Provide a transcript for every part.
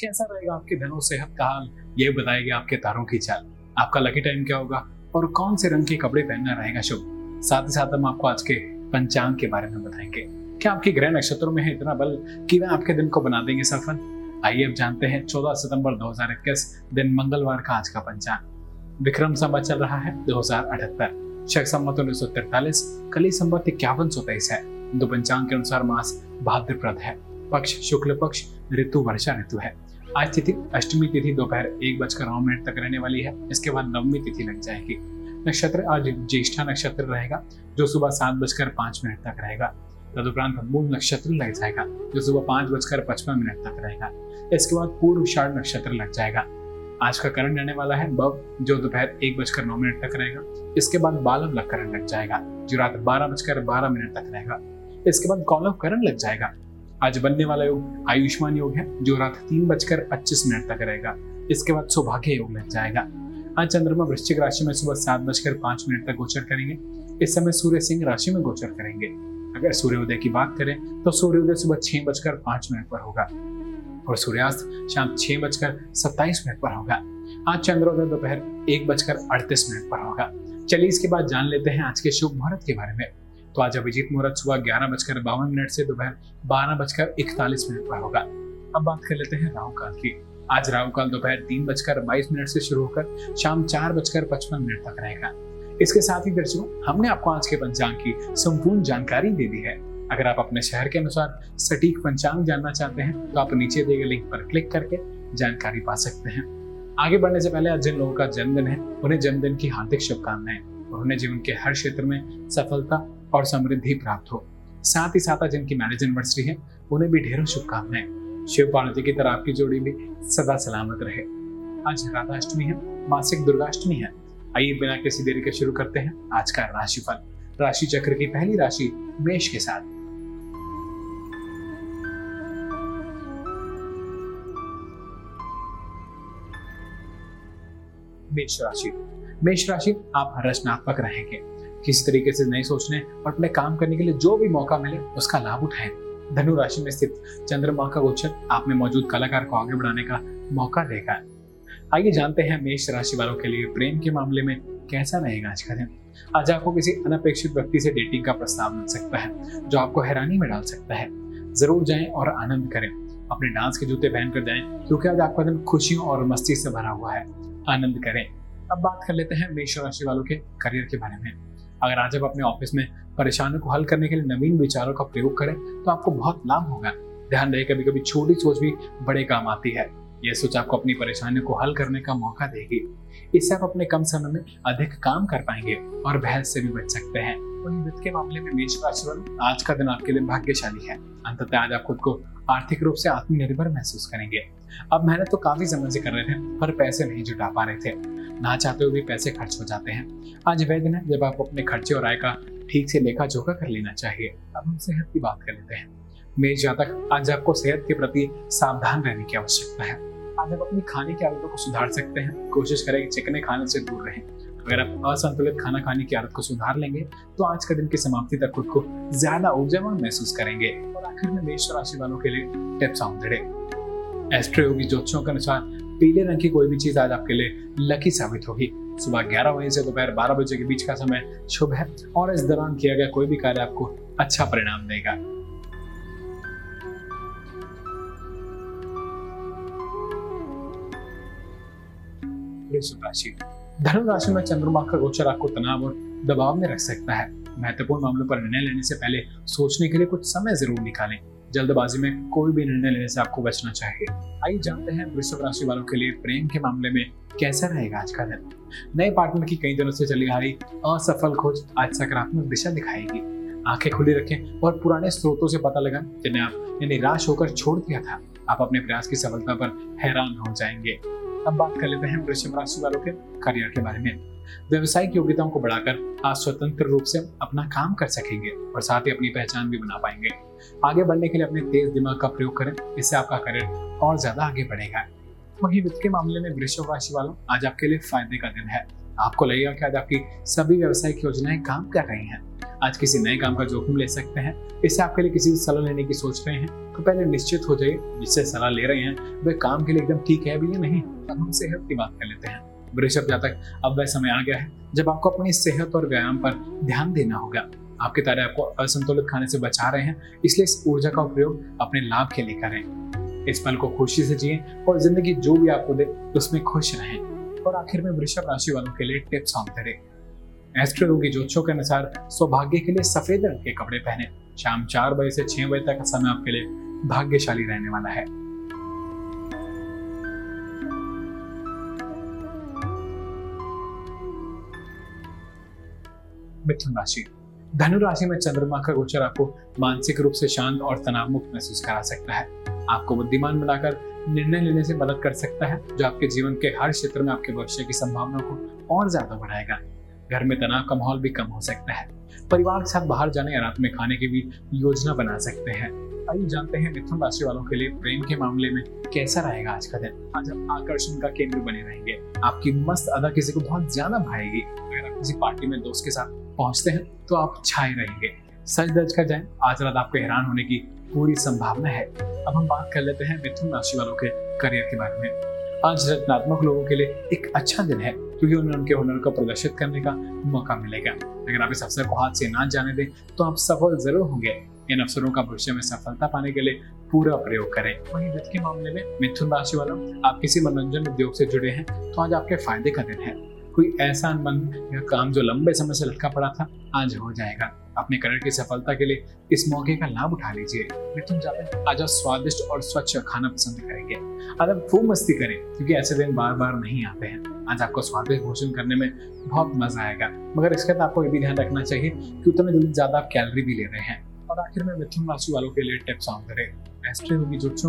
कैसा रहेगा आपके धनो सेहत का हाल ये बताएगी आपके तारों की चाल। आपका लकी टाइम क्या होगा? और कौन से रंग के कपड़े पहनना रहेगा शुभ? साथ ही साथ हम आपको आज के पंचांग के बारे में बताएँगे। क्या आपके ग्रह नक्षत्रों में है इतना बल कि वह आपके दिन को बना देंगे सफल? आइए अब जानते हैं 14 सितंबर 2021 दिन मंगलवार का आज का पंचांग। विक्रम संवत चल रहा है दो हज़ार अठहत्तर। शक संवत उन्नीस सौ तिरतालीस, कली संवत इक्यावन सौ तेईस है। दो पंचांग के अनुसार मास भाद्रप्रद है। पक्ष शुक्ल पक्ष, ऋतु, वर्षा ऋतु है। आज तिथि अष्टमी तिथि दोपहर एक बजकर नौ मिनट तक रहने वाली है। इसके बाद नवमी तिथि लग जाएगी। नक्षत्र आज ज्येष्ठा नक्षत्र रहेगा, जो सुबह सात बजकर पाँच मिनट तक रहेगा। तदुपरांत मूल नक्षत्र लग जाएगा, जो सुबह पाँच बजकर पचपन मिनट तक रहेगा। इसके बाद पूर्व षाढ़ नक्षत्र लग जाएगा। आज का करण रहने वाला है, बब, जो दोपहर एक बजकर नौ मिनट तक रहेगा। इसके बाद बालव लग करण लग जाएगा, जो रात बारह बजकर बारह मिनट तक रहेगा। इसके बाद कौलव करण लग जाएगा आज बनने वाला योग आयुष्मान योग है, जो रात तीन बजकर पच्चीस मिनट तक रहेगा। इसके बाद सौभाग्य योग लग जाएगा। आज चंद्रमा वृश्चिक राशि में सुबह सात बजकर पाँच मिनट तक गोचर करेंगे। इस समय सूर्य सिंह राशि में गोचर करेंगे। अगर सूर्योदय की बात करें तो सूर्योदय सुबह छह बजकर पाँच मिनट पर होगा और सूर्यास्त शाम छह बजकर सत्ताईस मिनट पर होगा। आज चंद्रोदय दोपहर एक बजकर अड़तीस मिनट पर होगा। चलिए इसके बाद जान लेते हैं आज के शुभ मुहूर्त के बारे में। तो आज अभिजीत मुहूर्त सुबह ग्यारह बजकर बावन मिनट से दोपहर बारह बजकर इकतालीस मिनट पर होगा। अब बात कर लेते हैं राहु काल की। आज राहु काल दोपहर तीन बजकर बाईस मिनट से शुरू होकर शाम चार बजकर पचपन मिनट तक रहेगा। इसके साथ ही दर्शकों, हमने आपको आज के पंचांग की संपूर्ण जानकारी दे दी है। अगर आप अपने शहर के अनुसार सटीक पंचांग जानना चाहते हैं तो आप नीचे दिए गए लिंक पर क्लिक करके जानकारी पा सकते हैं। आगे बढ़ने से पहले आज जिन लोगों का जन्मदिन है, उन्हें जन्मदिन की हार्दिक शुभकामनाएँ। और उन्हें जीवन के हर क्षेत्र में सफलता और समृद्धि प्राप्त हो। साथ ही साथ जिनकी मैरिज एनिवर्सरी है। उन्हें भी ढेरों शुभकामनाएँ। शिव पार्वती की तरह आपकी जोड़ी भी सदा सलामत रहे। आज राधाष्टमी है, मासिक दुर्गाष्टमी है। आइए बिना किसी देरी के शुरू करते हैं आज का राशिफल। राशि चक्र की पहली राशि मेष के साथ। मेष राशि। मेष राशि, आप रचनात्मक रहेंगे। किसी तरीके से नए सोचने और अपने काम करने के लिए जो भी मौका मिले, उसका लाभ उठाएँ। धनु राशि में स्थित चंद्रमा का गोचर आप में मौजूद कलाकार को आगे बढ़ाने का मौका देगा। आइए जानते हैं मेष राशि वालों के लिए प्रेम के मामले में कैसा रहेगा आज का दिन। आज आपको किसी अनपेक्षित व्यक्ति से डेटिंग का प्रस्ताव मिल सकता है, जो आपको हैरानी में डाल सकता है। ज़रूर जाएँ और आनंद करें। अपने डांस के जूते पहनकर जाएँ, क्योंकि आज आपका दिन खुशियों और मस्ती से भरा हुआ है। आनंद करें। अब बात कर लेते हैं मेष राशि वालों के करियर के बारे में। अगर आज आप अपने ऑफ़िस में परेशानियों को हल करने के लिए नवीन विचारों का प्रयोग करें तो आपको बहुत लाभ होगा। ध्यान रहे कभी कभी छोटी सोच भी बड़े काम आती है। यह सोच आपको अपनी परेशानियों को हल करने का मौका देगी। इससे आप अपने कम समय में अधिक काम कर पाएँगे और बहस से भी बच सकते हैं। वित्त के मामले में मेष राशि आज का दिन आपके लिए भाग्यशाली है। अंततः आज आप खुद को आर्थिक रूप से आत्मनिर्भर महसूस करेंगे। अब मेहनत तो काफ़ी समय से कर रहे थे, पर पैसे नहीं जुटा पा रहे थे। ना चाहते हुए भी पैसे खर्च हो जाते हैं। आज वह दिन है जब आप अपने खर्चे और आय का ठीक से लेखा जोखा कर लेना चाहिए। अब हम सेहत की बात कर लेते हैं। मेष जातक आज आपको सेहत के प्रति सावधान रहने की आवश्यकता है। आज आप अपनी खाने की आदतों को सुधार सकते हैं। कोशिश करें कि चिकने खाने से दूर रहें। अगर आप असंतुलित खाना खाने की आदत को सुधार लेंगे तो आज का दिन की समाप्ति तक खुद को ज़्यादा ऊर्जावान महसूस करेंगे। और आखिर में मेष राशि वालों के लिए टिप्स आउंडेडे एस्ट्रो योगी ज्योतिषों के अनुसार, पीले रंग की कोई भी चीज़ आज आपके लिए लकी साबित होगी। सुबह ग्यारह बजे से दोपहर बारह बजे के बीच का समय शुभ है, और इस दौरान किया गया कोई भी कार्य आपको अच्छा परिणाम देगा। राशि। धनु राशि में चंद्रमा का गोचर आपको तनाव और दबाव में रख सकता है। महत्वपूर्ण मामलों पर निर्णय लेने से पहले सोचने के लिए कुछ समय ज़रूर निकालें। जल्दबाजी में कोई भी निर्णय लेने से आपको बचना चाहिए। आइए जानते हैं वृषभ राशि वालों के लिए प्रेम के मामले में कैसा रहेगा आज का दिन। नए पार्टनर की कई दिनों से चली आ रही असफल खोज आज सकारात्मक दिशा दिखाएगी। आँखें खुली रखें और पुराने स्रोतों से पता लगा जिन्हें आपने निराश होकर छोड़ दिया था। आप अपने प्रयास की सफलता पर हैरान हो जाएँगे। अब बात कर लेते हैं वृषभ राशि वालों के करियर के बारे में। व्यवसायिक योग्यताओं को बढ़ाकर आप स्वतंत्र रूप से अपना काम कर सकेंगे और साथ ही अपनी पहचान भी बना पाएँगे। आगे बढ़ने के लिए अपने तेज दिमाग का प्रयोग करें, इससे आपका करियर और ज़्यादा आगे बढ़ेगा। वही वित्त के मामले में वृषभ राशि वालों, आज आपके लिए फ़ायदे का दिन है। आपको लगेगा कि आज आपकी सभी व्यवसायिक योजनाएँ काम कर रही हैं। आज किसी नए काम का जोखिम ले सकते हैं, इससे आपके लिए किसी से सलाह लेने की सोच रहे हैं तो पहले निश्चित हो जाइए जिससे सलाह ले रहे हैं, वे काम के लिए एकदम ठीक है भी या नहीं। हम सेहत की बात कर लेते हैं। वृषभ जातक अब वह समय आ गया है, जब आपको अपनी सेहत और व्यायाम पर ध्यान देना होगा। आपके तारे आपको असंतुलित खाने से बचा रहे हैं, इसलिए इस ऊर्जा का उपयोग अपने लाभ के लिए करें। इस पल को खुशी से जिए और ज़िंदगी जो भी आपको दे, उसमें खुश रहें। और आखिर में वृषभ राशि वालों के लिए टिप्स ऑन करें। एस्ट्रोलॉजी की ज्योतिषों के अनुसार सौभाग्य के लिए सफ़ेद रंग के कपड़े पहने। शाम चार बजे से छह बजे तक का समय आपके लिए भाग्यशाली रहने वाला है। मिथुन राशि। धनु राशि में चंद्रमा का गोचर आपको मानसिक रूप से शांत और तनाव मुक्त महसूस करा सकता है। आपको बुद्धिमान बनाकर निर्णय लेने से मदद कर सकता है, जो आपके जीवन के हर क्षेत्र में आपके भविष्य की संभावनाओं को और ज़्यादा बढ़ाएगा। घर में तनाव का माहौल भी कम हो सकता है। परिवार के साथ बाहर जाने या रात में खाने की भी योजना बना सकते हैं। आइए जानते हैं मिथुन राशि वालों के लिए प्रेम के मामले में कैसा रहेगा आज का दिन। आज आप आकर्षण का केंद्र बने रहेंगे। आपकी मस्त अदा किसी को बहुत ज़्यादा भाएगी। अगर आप किसी पार्टी में दोस्त के साथ पहुँचते हैं तो आप छाए रहेंगे। सच दर्ज कर जाए, आज रात आपको हैरान होने की पूरी संभावना है। अब हम बात कर लेते हैं मिथुन राशि वालों के करियर के बारे में। आज रचनात्मक लोगों के लिए एक अच्छा दिन है। क्योंकि उन्हें उनके हुनर को प्रदर्शित करने का मौका मिलेगा। अगर आप इस अवसर को हाथ से ना जाने दें तो आप सफल ज़रूर होंगे। इन अवसरों का भविष्य में सफलता पाने के लिए पूरा प्रयोग करें। वहीं वित्त के मामले में मिथुन राशि वालों, आप किसी मनोरंजन उद्योग से जुड़े हैं तो आज आपके फ़ायदे का दिन है। कोई ऐसा मन या काम जो लंबे समय से लटका पड़ा था, आज हो जाएगा। अपने करियर की सफलता के लिए इस मौके का लाभ उठा लीजिए। मिथुन जाते आज आप स्वादिष्ट और स्वच्छ खाना पसंद करेंगे। आज आप खूब मस्ती करें, क्योंकि ऐसे दिन बार बार नहीं आते हैं। आज आपको स्वादिष्ट भोजन करने में बहुत मज़ा आएगा। मगर इसके साथ आपको ये भी ध्यान रखना चाहिए कि उतने जल्दी ज़्यादा आप कैलोरी भी ले रहे हैं। और आखिर में मिथुन राशि वालों के लिए टिप्स ऑन करें।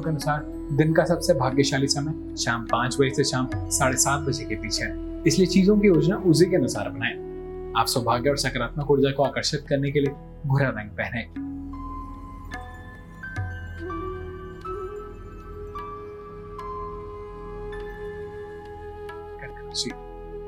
के अनुसार दिन का सबसे भाग्यशाली समय शाम पाँच बजे से शाम साढ़े सात बजे के बीच है। इसलिए चीज़ों की योजना उसी के अनुसार बनाए। आप सौभाग्य और सकारात्मक ऊर्जा को आकर्षित करने के लिए भूरा रंग पहने।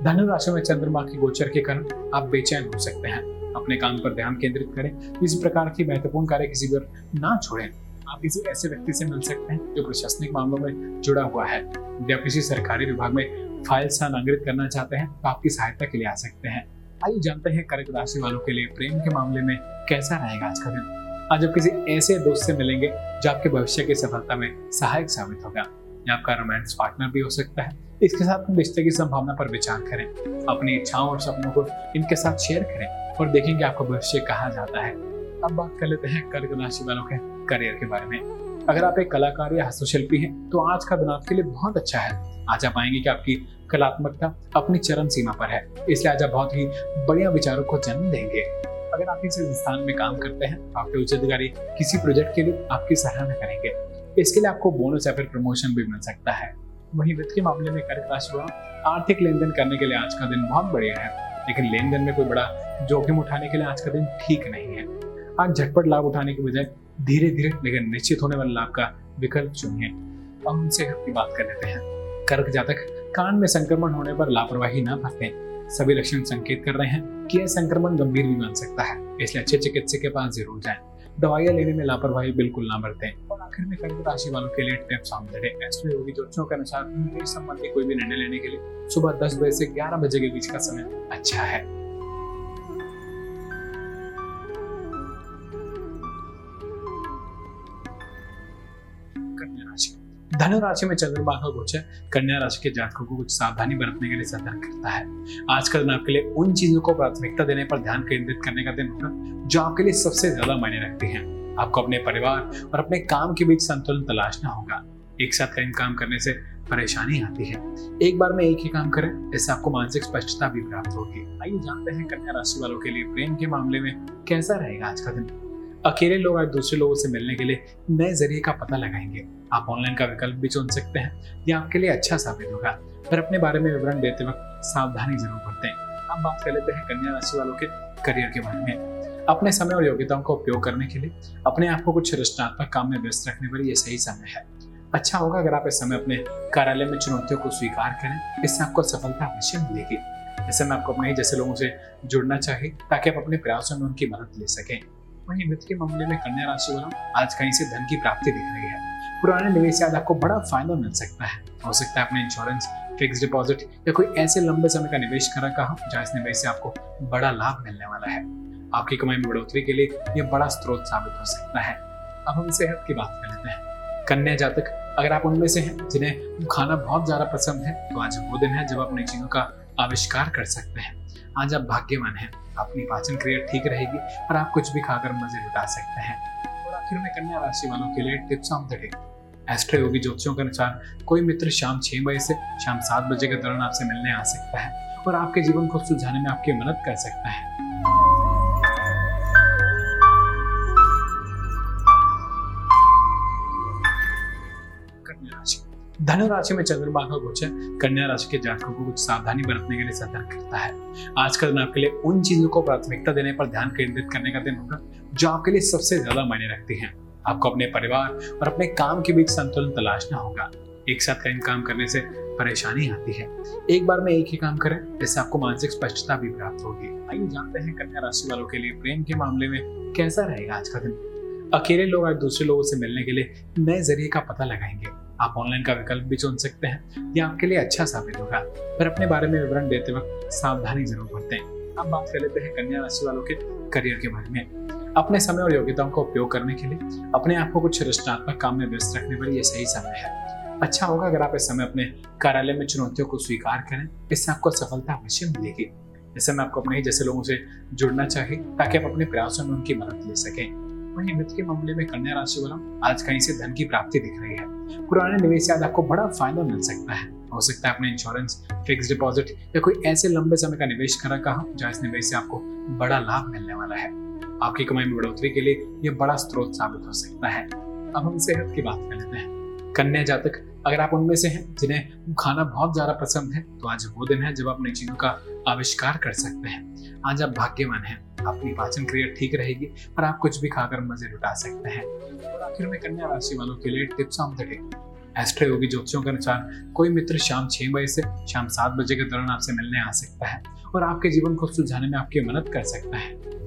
धनु राशि में चंद्रमा के गोचर के कारण आप बेचैन हो सकते हैं। अपने काम पर ध्यान केंद्रित करें। इस प्रकार की महत्वपूर्ण कार्य किसी पर ना छोड़ें। आप किसी ऐसे व्यक्ति से मिल सकते हैं जो प्रशासनिक मामलों में जुड़ा हुआ है। या किसी सरकारी विभाग में फ़ाइल स्थानांतरित करना चाहते हैं तो आपकी सहायता के लिए आ सकते हैं? आइए जानते हैं कर्क राशि वालों के लिए प्रेम के मामले में कैसा रहेगा आज का दिन। आज आप किसी ऐसे दोस्त से मिलेंगे जो आपके भविष्य की सफलता में सहायक साबित होगा। या आपका रोमांस पार्टनर भी हो सकता है। इसके साथ रिश्ते की संभावना पर विचार करें। अपनी इच्छाओं और सपनों को इनके साथ शेयर करें और देखेंगे आपका भविष्य कहाँ जाता है। अब बात कर लेते हैं कर्क राशि वालों के करियर के बारे में। अगर आप एक कलाकार या हस्तशिल्पी हैं तो आज का दिन आपके लिए बहुत अच्छा है। आज आप पाएँगे कि आपकी कलात्मकता अपनी चरम सीमा पर है, इसलिए आज आप बहुत ही बढ़िया विचारों को जन्म देंगे। अगर आप किसी संस्थान में काम करते हैं तो आपके उच्च अधिकारी किसी प्रोजेक्ट के लिए आपकी सराहना करेंगे। इसके लिए आपको बोनस या फिर प्रमोशन भी मिल सकता है। वहीं वित्त के मामले में कर्क राशि वाला आर्थिक लेन देन करने के लिए आज का दिन बहुत बढ़िया है, लेकिन लेन देन में कोई बड़ा जोखिम उठाने के लिए आज का दिन ठीक नहीं है। आज झटपट लाभ उठाने के बजाय धीरे धीरे लेकिन निश्चित होने वाले लाभ का विकल्प चुनिए। अब उनसे की बात कर लेते हैं। कर्क जातक, कान में संक्रमण होने पर लापरवाही न बरतें। सभी लक्षण संकेत कर रहे हैं कि यह संक्रमण गंभीर भी बन सकता है, इसलिए अच्छे चिकित्सक के पास ज़रूर जाएँ। दवाइयाँ लेने में लापरवाही बिल्कुल ना बरतें। और आखिर में कर्क राशि वालों के लिए टिप्स हम दे योगी ज्योतिषों के अनुसार संबंधी कोई भी निर्णय लेने के लिए सुबह दस बजे से ग्यारह बजे के बीच का समय अच्छा है। धनु राशि में चंद्रमा का गोचर कन्या राशि के जातकों को कुछ सावधानी बरतने के लिए सतर्क करता है। आज का दिन आपके लिए उन चीज़ों को प्राथमिकता देने पर ध्यान केंद्रित करने का दिन होगा, जो आपके लिए सबसे ज़्यादा मायने रखते हैं। आपको अपने परिवार और अपने काम के बीच संतुलन तलाशना होगा। एक साथ कई काम करने से परेशानी आती है। एक बार में एक ही काम करें, इससे आपको मानसिक स्पष्टता भी प्राप्त होगी। आइए जानते हैं कन्या राशि वालों के लिए प्रेम के मामले में कैसा रहेगा आज का दिन? अकेले लोग आज दूसरे लोगों से मिलने के लिए नए ज़रिए का पता लगाएँगे। आप ऑनलाइन का विकल्प भी चुन सकते हैं यह आपके लिए अच्छा साबित होगा। पर अपने बारे में विवरण देते वक्त सावधानी ज़रूर बरतें। अब बात कर लेते हैं कन्या राशि वालों के करियर के बारे में। अपने समय और योग्यताओं का उपयोग करने के लिए अपने आप को कुछ रचनात्मक काम में व्यस्त रखने पर यह सही समय है। अच्छा होगा अगर आप इस समय अपने कार्यालय में चुनौतियों को स्वीकार करें, इससे आपको सफलता अवश्य मिलेगी। ऐसे में आपको अपने ही जैसे लोगों से जुड़ना चाहिए, ताकि आप अपने प्रयासों में उनकी मदद ले सकें। वहीं वित्त के मामले में कन्या राशि वालों आज कहीं से धन की प्राप्ति दिख रही है। पुराने निवेश आज आपको बड़ा फ़ायदा मिल सकता है। हो सकता है अपने इंश्योरेंस फिक्स डिपॉजिट या कोई ऐसे लंबे समय का निवेश कर रखा हो, जहाँ इस निवेश से आपको बड़ा लाभ मिलने वाला है। आपकी कमाई में बढ़ोतरी के लिए यह बड़ा स्रोत साबित हो सकता है। अब हम सेहत की बात कर लेते हैं। कन्या जातक, अगर आप उनमें से हैं, जिन्हें खाना बहुत ज़्यादा पसंद है तो आज वो दिन है जब आप नई चीज़ों का आविष्कार कर सकते हैं। आज आप भाग्यवान हैं। अपनी पाचन क्रिया ठीक रहेगी और आप कुछ भी खाकर मज़े उठा सकते हैं। और आखिर में कन्या राशि वालों के लिए tips of the day Astroyogi ज्योतिषों के अनुसार कोई मित्र शाम छह बजे से शाम सात बजे के दौरान आपसे मिलने आ सकता है और आपके जीवन को सुलझाने में आपकी मदद कर सकता है। धनु राशि में चंद्रमा का गोचर कन्या राशि के जातकों को कुछ सावधानी बरतने के लिए सतर्क करता है। आज का दिन आपके लिए उन चीज़ों को प्राथमिकता देने पर ध्यान केंद्रित करने का दिन होगा, जो आपके लिए सबसे ज़्यादा मायने रखती हैं। आपको अपने परिवार और अपने काम के बीच संतुलन तलाशना होगा। एक साथ कई काम करने से परेशानी आती है। एक बार में एक ही काम करें, जिससे आपको मानसिक स्पष्टता भी प्राप्त होगी। आइए जानते हैं कन्या राशि वालों के लिए प्रेम के मामले में कैसा रहेगा आज का दिन। अकेले लोग आज दूसरे लोगों से मिलने के लिए नए ज़रिए का पता लगाएँगे। आप ऑनलाइन का विकल्प भी चुन सकते हैं। यह आपके लिए अच्छा साबित होगा। पर अपने बारे में विवरण देते वक्त सावधानी ज़रूर बरतें। अब बात कर लेते हैं कन्या राशि वालों के करियर के बारे में। अपने समय और योग्यताओं का उपयोग करने के लिए अपने आप को कुछ रचनात्मक काम में व्यस्त रखने पर यह सही समय है। अच्छा होगा अगर आप इस समय अपने कार्यालय में चुनौतियों को स्वीकार करें। इससे आपको सफलता अवश्य मिलेगी। इस समय आपको अपने ही जैसे लोगों से जुड़ना चाहिए, ताकि आप अपने प्रयासों में उनकी मदद ले सकें। वहीं वित्त के मामले में कन्या राशि वालों आज कहीं से धन की प्राप्ति दिख रही है। पुराने निवेश से आज आपको बड़ा फ़ायदा मिल सकता है। हो सकता है अपने इंश्योरेंस फिक्स डिपॉजिट या कोई ऐसे लंबे समय का निवेश करा रखा हो, जहाँ इस निवेश से आपको बड़ा लाभ मिलने वाला है। आपकी कमाई में बढ़ोतरी के लिए यह बड़ा स्रोत साबित हो सकता है। अब हम सेहत की बात कर लेते हैं। कन्या जातक अगर आप उनमें से हैं, जिन्हें खाना बहुत ज़्यादा पसंद है तो आज वो दिन है जब आप नई चीज़ों का आविष्कार कर सकते हैं। आज आप भाग्यवान हैं, आपकी पाचन क्रिया ठीक रहेगी और आप कुछ भी खाकर मज़े लुटा सकते हैं। और आखिर में कन्या राशि वालों के लिए tips of the day. Astroyogi ज्योतिषियों के अनुसार, कोई मित्र शाम छह बजे से शाम सात बजे के दौरान आपसे मिलने आ सकता है, और आपके जीवन को सुलझाने में आपकी मदद कर सकता है।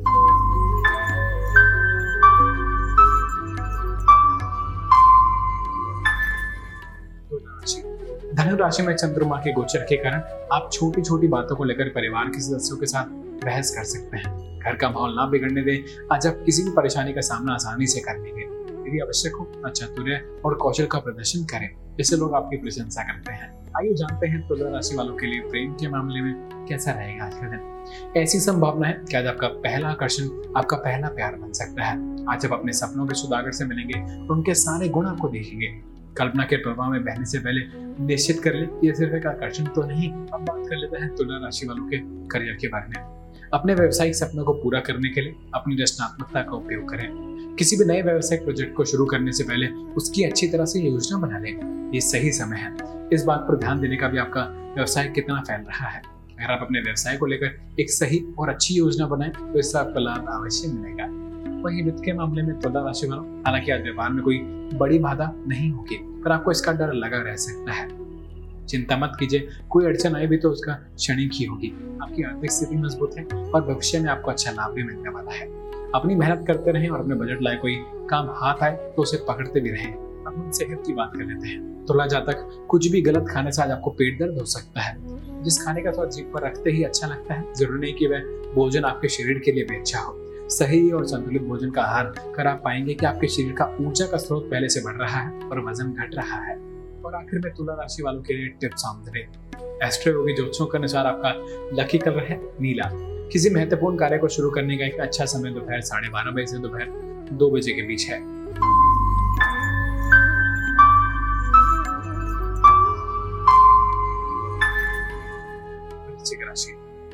धनु राशि में चंद्रमा के गोचर के कारण आप छोटी छोटी बातों को लेकर परिवार के सदस्यों के साथ बहस कर सकते हैं। घर का माहौल ना बिगड़ने दें। आज आप किसी भी परेशानी का सामना आसानी से कर लेंगे। यदि आवश्यक हो तो चातुर्य और कौशल का प्रदर्शन करें। इससे लोग आपकी प्रशंसा करते हैं। आइए जानते हैं तुला राशि वालों के लिए प्रेम के मामले में कैसा रहेगा आज का दिन। ऐसी संभावना है कि आज आपका पहला आकर्षण, आपका पहला प्यार बन सकता है। आज आप अपने सपनों के सुदागर से मिलेंगे, उनके सारे गुण आपको देखेंगे। कल्पना के प्रभाव में बहने से पहले निश्चित कर ले ये सिर्फ़ एक आकर्षण तो नहीं अब बात कर लेते हैं तुला राशि वालों के करियर के बारे में। अपने व्यवसायिक सपनों को पूरा करने के लिए अपनी रचनात्मकता का उपयोग करें। किसी भी नए व्यवसायिक प्रोजेक्ट को शुरू करने से पहले उसकी अच्छी तरह से योजना बना लें। ये सही समय है। इस बात पर ध्यान देने का भी आपका व्यवसाय कितना फैल रहा है। अगर आप अपने व्यवसाय को लेकर एक सही और अच्छी योजना बनाएँ तो इससे आपका लाभ अवश्य मिलेगा। वही वित्त के मामले में तुला राशि वालों हालाँकि आज व्यापार में कोई बड़ी बाधा नहीं होगी, पर आपको इसका डर लगा रह सकता है। चिंता मत कीजिए, कोई अड़चन आए भी तो उसका क्षणिक ही होगी। आपकी आर्थिक स्थिति मज़बूत है और भविष्य में आपको अच्छा लाभ भी मिलने वाला है। अपनी मेहनत करते रहें और अपने बजट लाए कोई काम हाथ आए तो उसे पकड़ते भी रहें। हम सेहत की बात कर लेते हैं। तुला जातक कुछ भी गलत खाने से आज आपको पेट दर्द हो सकता है। जिस खाने का स्वाद जीप पर रखते ही अच्छा लगता है, ज़रूरी नहीं कि वह भोजन आपके शरीर के लिए भी अच्छा हो। सही और संतुलित भोजन का आहार कर आप पाएँगे कि आपके शरीर का ऊर्जा का स्रोत पहले से बढ़ रहा है और वज़न घट रहा है। और आखिर में तुला राशि वालों के लिए टिप्स आमदरे एस्ट्रो योगी ज्योतिषों के अनुसार आपका लकी कलर है नीला। किसी महत्वपूर्ण कार्य को शुरू करने का एक अच्छा समय दोपहर साढ़े बारह बजे से दोपहर दो बजे के बीच है।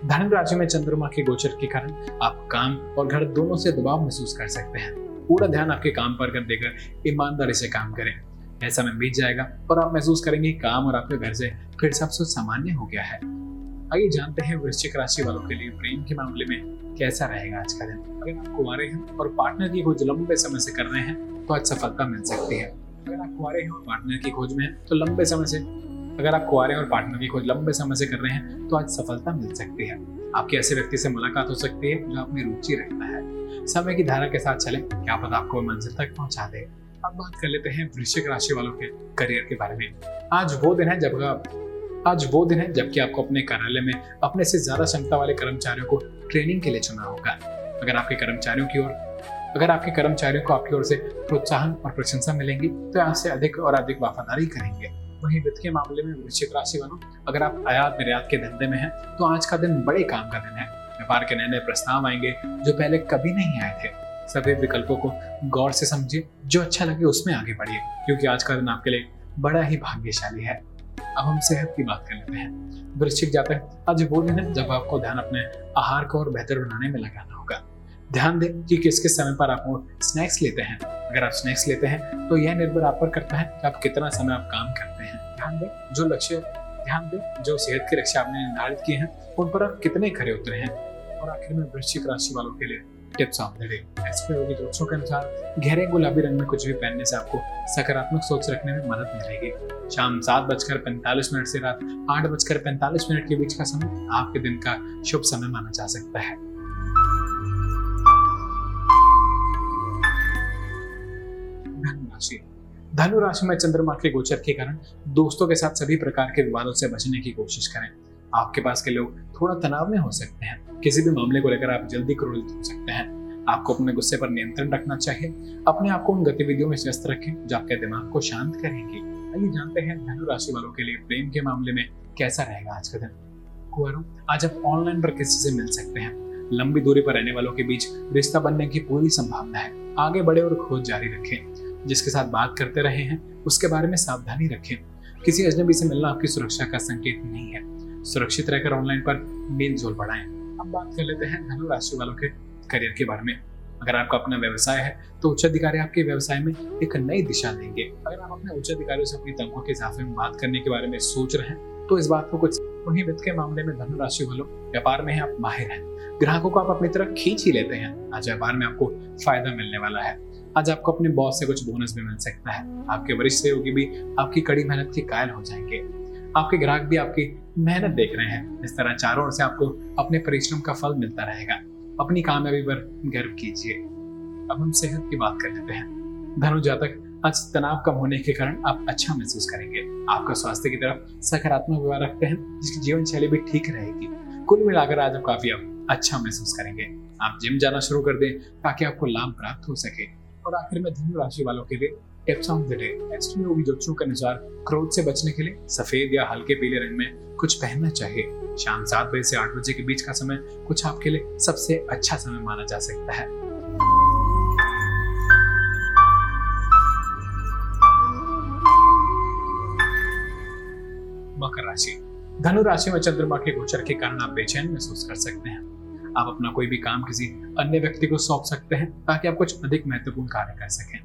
धन राशि में चंद्रमा के गोचर के कारण आप काम और घर दोनों से दबाव महसूस कर सकते हैं। पूरा ध्यान आपके काम पर कर देकर ईमानदारी से काम करें। ऐसा में बीत जाएगा और आप महसूस करेंगे काम और आपके घर से फिर सब कुछ सामान्य हो गया है। आइए जानते हैं वृश्चिक राशि वालों के लिए प्रेम के मामले में कैसा रहेगा आज का दिन। अगर आप कुआरे हैं और पार्टनर की खोज लंबे समय से कर रहे हैं तो आज सफलता मिल सकती है। अगर आप कुआरे हैं और पार्टनर की खोज में हैं तो लंबे समय से अगर आप कुआरे और पार्टनर की खोज लंबे समय से कर रहे हैं तो आज सफलता मिल सकती है। आपकी ऐसे व्यक्ति से मुलाकात हो सकती है, जो आपकी रुचि रखता है। समय की धारा के साथ चले, क्या पता आपको मंजिल तक पहुँचा दे। अब बात कर लेते हैं वृश्चिक राशि वालों के करियर के बारे में। आज वो दिन है जब आज वो दिन है जबकि आपको अपने कार्यालय में अपने से ज़्यादा क्षमता वाले कर्मचारियों को ट्रेनिंग के लिए चुना होगा। अगर आपके कर्मचारियों की ओर, अगर आपके कर्मचारियों को आपकी ओर से प्रोत्साहन और प्रशंसा मिलेंगी तो आपसे अधिक और अधिक वफादारी करेंगे। वहीं वित्त के मामले में वृश्चिक राशि वालों अगर आप आयात निर्यात के धंधे में हैं तो आज का दिन बड़े काम का दिन है। व्यापार के नए नए प्रस्ताव आएँगे, जो पहले कभी नहीं आए थे। सभी विकल्पों को गौर से समझिए, जो अच्छा लगे उसमें आगे बढ़िए, क्योंकि आज का दिन आपके लिए बड़ा ही भाग्यशाली है। अब हम सेहत की बात कर लेते हैं। वृश्चिक जातक आज वो दिन है जब आपको ध्यान अपने आहार को और बेहतर बनाने में होगा ध्यान दें कि किस किस समय पर आप स्नैक्स लेते हैं। अगर आप स्नैक्स लेते हैं तो यह निर्भर आप पर करता है कि आप कितना समय आप काम करते हैं। ध्यान दें, जो लक्ष्य, ध्यान दें, जो सेहत की रक्षा आपने निर्धारित किए हैं, उन पर आप कितने खरे उतरे हैं। और आखिर में वृश्चिक राशि वालों के लिए tips of the day astrology ज्योतिषों के अनुसार, गहरे गुलाबी रंग में कुछ भी पहनने से आपको सकारात्मक सोच रखने में मदद मिलेगी। शाम सात बजकर पैंतालीस मिनट से रात आठ बजकर पैंतालीस मिनट के बीच का समय आपके दिन का शुभ समय माना जा सकता है। राशि धनु राशि में चंद्रमा के गोचर के कारण दोस्तों के साथ सभी प्रकार के विवादों से बचने की कोशिश करें। आपके पास के लोग थोड़ा तनाव में हो सकते हैं। किसी भी मामले को लेकर आप जल्दी क्रोधित हो सकते हैं। आपको अपने गुस्से पर नियंत्रण रखना चाहिए। अपने आप को उन गतिविधियों में व्यस्त रखें जो आपके दिमाग को शांत करेंगी। आइए जानते हैं धनु राशि वालों के लिए प्रेम के मामले में कैसा रहेगा आज का दिन। कुआरों आज आप ऑनलाइन पर किसी से मिल सकते हैं। लंबी दूरी पर रहने वालों के बीच रिश्ता बनने की पूरी संभावना है। आगे बढ़े और खोज जारी रखें। जिसके साथ बात करते रहे हैं, उसके बारे में सावधानी रखें। किसी अजनबी से मिलना आपकी सुरक्षा का संकेत नहीं है। सुरक्षित रहकर ऑनलाइन पर मेल जोल बढ़ाएँ। अब बात कर लेते हैं धनु राशि वालों के करियर के बारे में। अगर आपका अपना व्यवसाय है तो उच्च अधिकारी आपके व्यवसाय में एक नई दिशा देंगे। अगर आप अपने उच्च अधिकारियों से अपनी तनख्वाह के इजाफे में बात करने के बारे में सोच रहे हैं तो इस बात को कुछ वही वित्त के मामले में धनु राशि वालों, व्यापार में आप माहिर हैं। ग्राहकों को आप अपनी तरफ़ खींच ही लेते हैं। आज व्यापार में आपको फ़ायदा मिलने वाला है। आज आपको अपने बॉस से कुछ बोनस भी मिल सकता है। आपके वरिष्ठ सहयोगी भी आपकी कड़ी मेहनत के कायल हो जाएँगे। आपके ग्राहक भी आपकी मेहनत देख रहे हैं। इस तरह चारों ओर से आपको अपने परिश्रम का फल मिलता रहेगा। अपनी कामयाबी पर गर्व कीजिए। अब हम सेहत की बात कर लेते हैं। धनु जातक आज तनाव कम होने के कारण आप अच्छा महसूस करेंगे। आपका स्वास्थ्य की तरफ़ सकारात्मक व्यवहार रखते हैं, जिसकी जीवन शैली भी ठीक रहेगी। कुल मिलाकर आज आप काफ़ी अच्छा महसूस करेंगे। आप जिम जाना शुरू कर दें, ताकि आपको लाभ प्राप्त हो सके। और आखिर में धनु राशि वालों के लिए tips of the day. Astrology ज्योतिषों के अनुसार क्रोध से बचने के लिए सफ़ेद या हल्के पीले रंग में कुछ पहनना चाहिए। शाम सात बजे से आठ बजे के बीच का समय कुछ आपके लिए सबसे अच्छा समय माना जा सकता है। मकर राशि। धनु राशि में चंद्रमा के गोचर के कारण आप बेचैन महसूस कर सकते हैं। आप अपना कोई भी काम किसी अन्य व्यक्ति को सौंप सकते हैं ताकि आप कुछ अधिक महत्वपूर्ण कार्य कर सकें।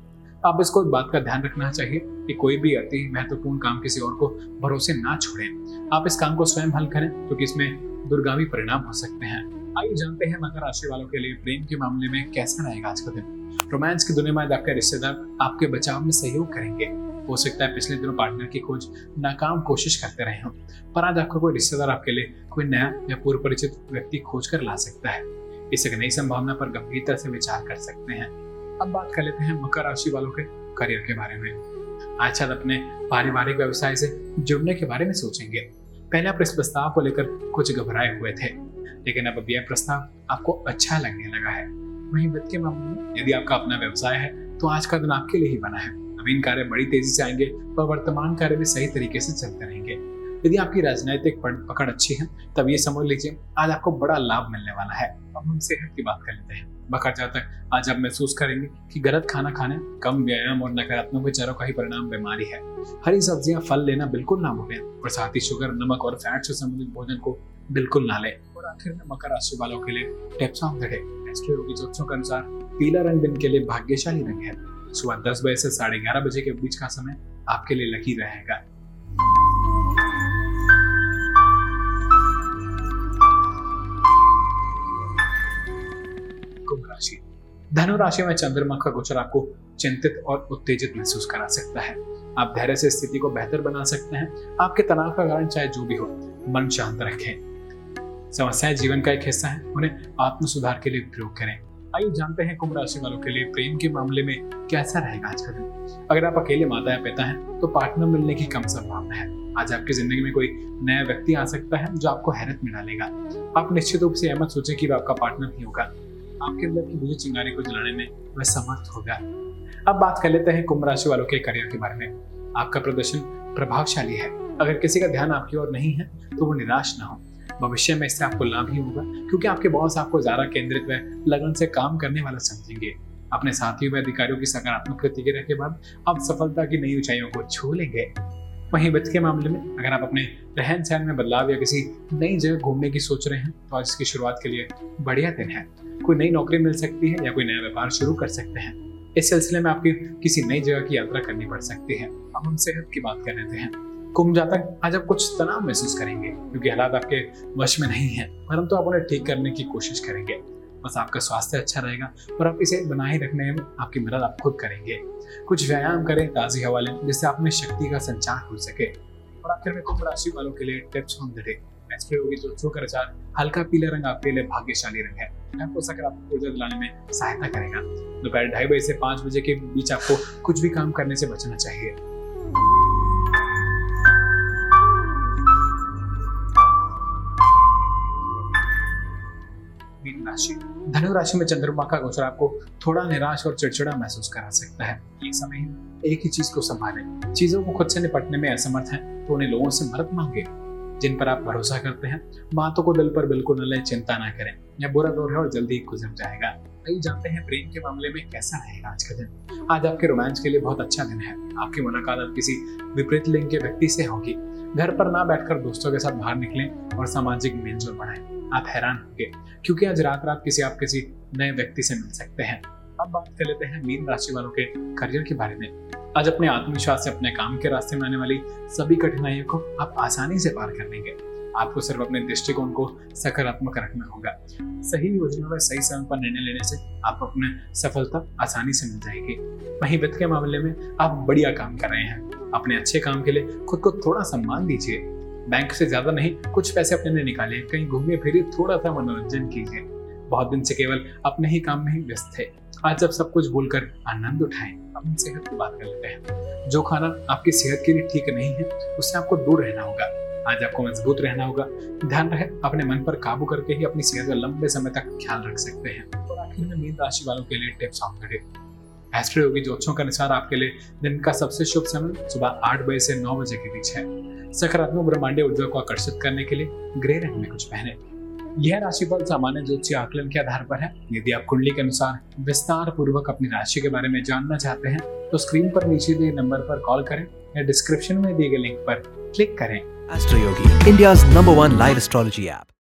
आप इसको बात का ध्यान रखना चाहिए कि कोई भी अति महत्वपूर्ण काम किसी और को भरोसे ना छोड़ें। आप इस काम को स्वयं हल करें, क्योंकि इसमें दुर्गामी परिणाम हो सकते हैं। आइए जानते हैं मकर राशि वालों के लिए प्रेम के मामले में कैसा रहेगा आज का दिन। रोमांस की दुनिया में आपके रिश्तेदार आपके बचाव में सहयोग करेंगे। हो सकता है पिछले दिनों पार्टनर की खोज नाकाम कोशिश करते रहे हो, पर आज आपका कोई रिश्तेदार आपके लिए कोई नया या पूर्व परिचित व्यक्ति खोज कर ला सकता है। इस एक नई संभावना पर गंभीरता से विचार कर सकते हैं। अब बात कर लेते हैं मकर राशि वालों के करियर के बारे में। आज शायद अपने पारिवारिक व्यवसाय से जुड़ने के बारे में सोचेंगे। पहले आप इस प्रस्ताव को लेकर कुछ घबराए हुए थे, लेकिन अब यह प्रस्ताव आपको अच्छा लगने लगा है। वहीं वित्त के मामले में यदि आपका अपना व्यवसाय है तो आज का दिन आपके लिए ही बना है। नवीन कार्य बड़ी तेज़ी से आएँगे और वर्तमान कार्य भी सही तरीके से चलते रहेंगे। यदि आपकी राजनीतिक पकड़ अच्छी है, तब ये समझ लीजिए, आज आपको बड़ा लाभ मिलने वाला है। अब हम सेहत की बात कर लेते हैं। बकर जातक आज आप महसूस करेंगे कि गलत खाना खाने, कम व्यायाम और नकारात्मक विचारों का ही परिणाम बीमारी है। हरी सब्ज़ियाँ, फल लेना बिल्कुल ना भूलें, और साथ ही शुगर, नमक और फैट से संबंधित भोजन को बिल्कुल ना लें। और आखिर में मकर राशि वालों के लिए टिप्स ऑफ़ द डे। के अनुसार पीला रंग दिन के लिए भाग्यशाली रंग है। सुबह दस बजे से साढ़े ग्यारह बजे के बीच का समय आपके लिए लकी रहेगा। कुंभ राशि। धनु राशि में चंद्रमा का गोचर आपको चिंतित और उत्तेजित महसूस करा सकता है। आप धैर्य से स्थिति को बेहतर बना सकते हैं। आपके तनाव का कारण चाहे जो भी हो, मन शांत रखें। समस्याएँ जीवन का एक हिस्सा है। उन्हें आत्म सुधार के लिए प्रयोग करें। आइए जानते हैं कुंभ राशि वालों के लिए प्रेम के मामले में कैसा रहेगा आज का दिन। अगर आप अकेले माता या पिता हैं तो पार्टनर मिलने की कम संभावना है। आज आपकी ज़िंदगी में कोई नया व्यक्ति आ सकता है जो आपको हैरत में डालेगा। आप निश्चित रूप से अहमत सोचें कि वह आपका पार्टनर नहीं होगा। आपके अंदर की बुझी चिंगारी को जलाने में वह समर्थ होगा। अब बात कर लेते हैं कुंभ राशि वालों के करियर के बारे में। आपका प्रदर्शन प्रभावशाली है। अगर किसी का ध्यान आपकी ओर नहीं है तो वो निराश ना हो। भविष्य में इससे आपको लाभ ही होगा, क्योंकि आपके बॉस आपको ज़्यादा केंद्रित व लगन से काम करने वाला समझेंगे। अपने साथियों व अधिकारियों की सकारात्मक प्रतिक्रिया के बाद आप सफलता की नई ऊंचाइयों को छू लेंगे। वहीं वित्त के मामले में अगर आप अपने रहन सहन में बदलाव या किसी नई जगह घूमने की सोच रहे हैं तो आज इसकी शुरुआत के लिए बढ़िया दिन है। कोई नई नौकरी मिल सकती है या कोई नया व्यापार शुरू कर सकते हैं। इस सिलसिले में आपकी किसी नई जगह की यात्रा करनी पड़ सकती है। अब हम सेहत की बात कर लेते हैं। कुंभ जातक आज आप कुछ तनाव महसूस करेंगे, क्योंकि हालात आपके वश में नहीं है। परंतु आप उन्हें ठीक करने की कोशिश करेंगे। बस आपका स्वास्थ्य अच्छा रहेगा और आप इसे बनाए रखने में आपकी मदद आप खुद करेंगे। कुछ व्यायाम करें, ताजी हवा लें, जिससे आप में शक्ति का संचार हो सके। और आखिर में कुंभ राशि वालों के लिए टिप्स ऑन द डे। एक्सप्रे होगी जो छो कर हल्का पीला रंग आपके लिए भाग्यशाली रंग है। आपको सकारात्मक ऊर्जा दिलाने में सहायता करेगा। दोपहर ढाई बजे से पाँच बजे के बीच आपको कुछ भी काम करने से बचना चाहिए। राशि धनु राशि में चंद्रमा का गोचर आपको थोड़ा निराश और चिड़चिड़ा महसूस करा सकता है। एक समय एक ही चीज़ को संभालें। चीज़ों को खुद से निपटने में असमर्थ है तो उन्हें लोगों से मदद मांगे। जिन पर आप भरोसा करते हैं, बातों को दिल पर बिल्कुल न ले, चिंता ना करें। यह बुरा दौर है और जल्दी गुजर जाएगा। आइए जानते हैं प्रेम के मामले में कैसा रहेगा आज का दिन? आज आपके रोमांच के लिए बहुत अच्छा दिन है। आपकी मुलाकात अब किसी विपरीत लिंग के व्यक्ति से होगी। घर पर ना बैठकर दोस्तों के साथ बाहर निकलें और सामाजिक मेलजोल बढ़ाएँ। आप हैरान होंगे। क्योंकि आज रात रात किसी आप किसी नए व्यक्ति से मिल सकते हैं। अब बात कर लेते हैं मीन राशि वालों के करियर के बारे में। आज अपने आत्मविश्वास से, अपने काम के रास्ते में आने वाली सभी कठिनाइयों को आप आसानी से पार कर लेंगे। आपको सिर्फ़ अपने दृष्टिकोण को सकारात्मक रखना होगा। सही योजना व सही समय पर निर्णय लेने से आप अपने सफलता आसानी से मिल जाएगी। वहीं वित्त के मामले में आप बढ़िया काम कर रहे हैं। अपने अच्छे काम के लिए खुद को थोड़ा सम्मान दीजिए। बैंक से ज़्यादा नहीं, कुछ पैसे अपने लिए निकाले, कहीं घूमिए, फिरिए, थोड़ा सा मनोरंजन कीजिए। बहुत दिन से केवल अपने ही काम में ही व्यस्त थे। आज जब सब कुछ भूलकर आनंद उठाएँ, अपनी सेहत की बात कर लेते हैं। जो खाना आपकी सेहत के लिए ठीक नहीं है, उससे आपको दूर रहना होगा। आज आपको मज़बूत रहना होगा। ध्यान रहे, अपने मन पर काबू करके ही अपनी सेहत का लंबे समय तक ख्याल रख सकते हैं। और आखिर में मीन राशि वालों के लिए tips of the day Astroyogi ज्योतिषों के अनुसार आपके लिए दिन का सबसे शुभ समय सुबह आठ बजे से नौ बजे के बीच है। सकारात्मक ब्रह्मांडीय ऊर्जा को आकर्षित करने के लिए ग्रे रंग में कुछ पहने यह राशिफल सामान्य ज्योतिषीय आकलन के आधार पर है। यदि आप कुंडली के अनुसार विस्तार पूर्वक अपनी राशि के बारे में जानना चाहते हैं तो स्क्रीन पर नीचे दिए नंबर पर कॉल करें या डिस्क्रिप्शन में दिए गए लिंक पर क्लिक करें। Astro Yogi, India's number one live astrology app.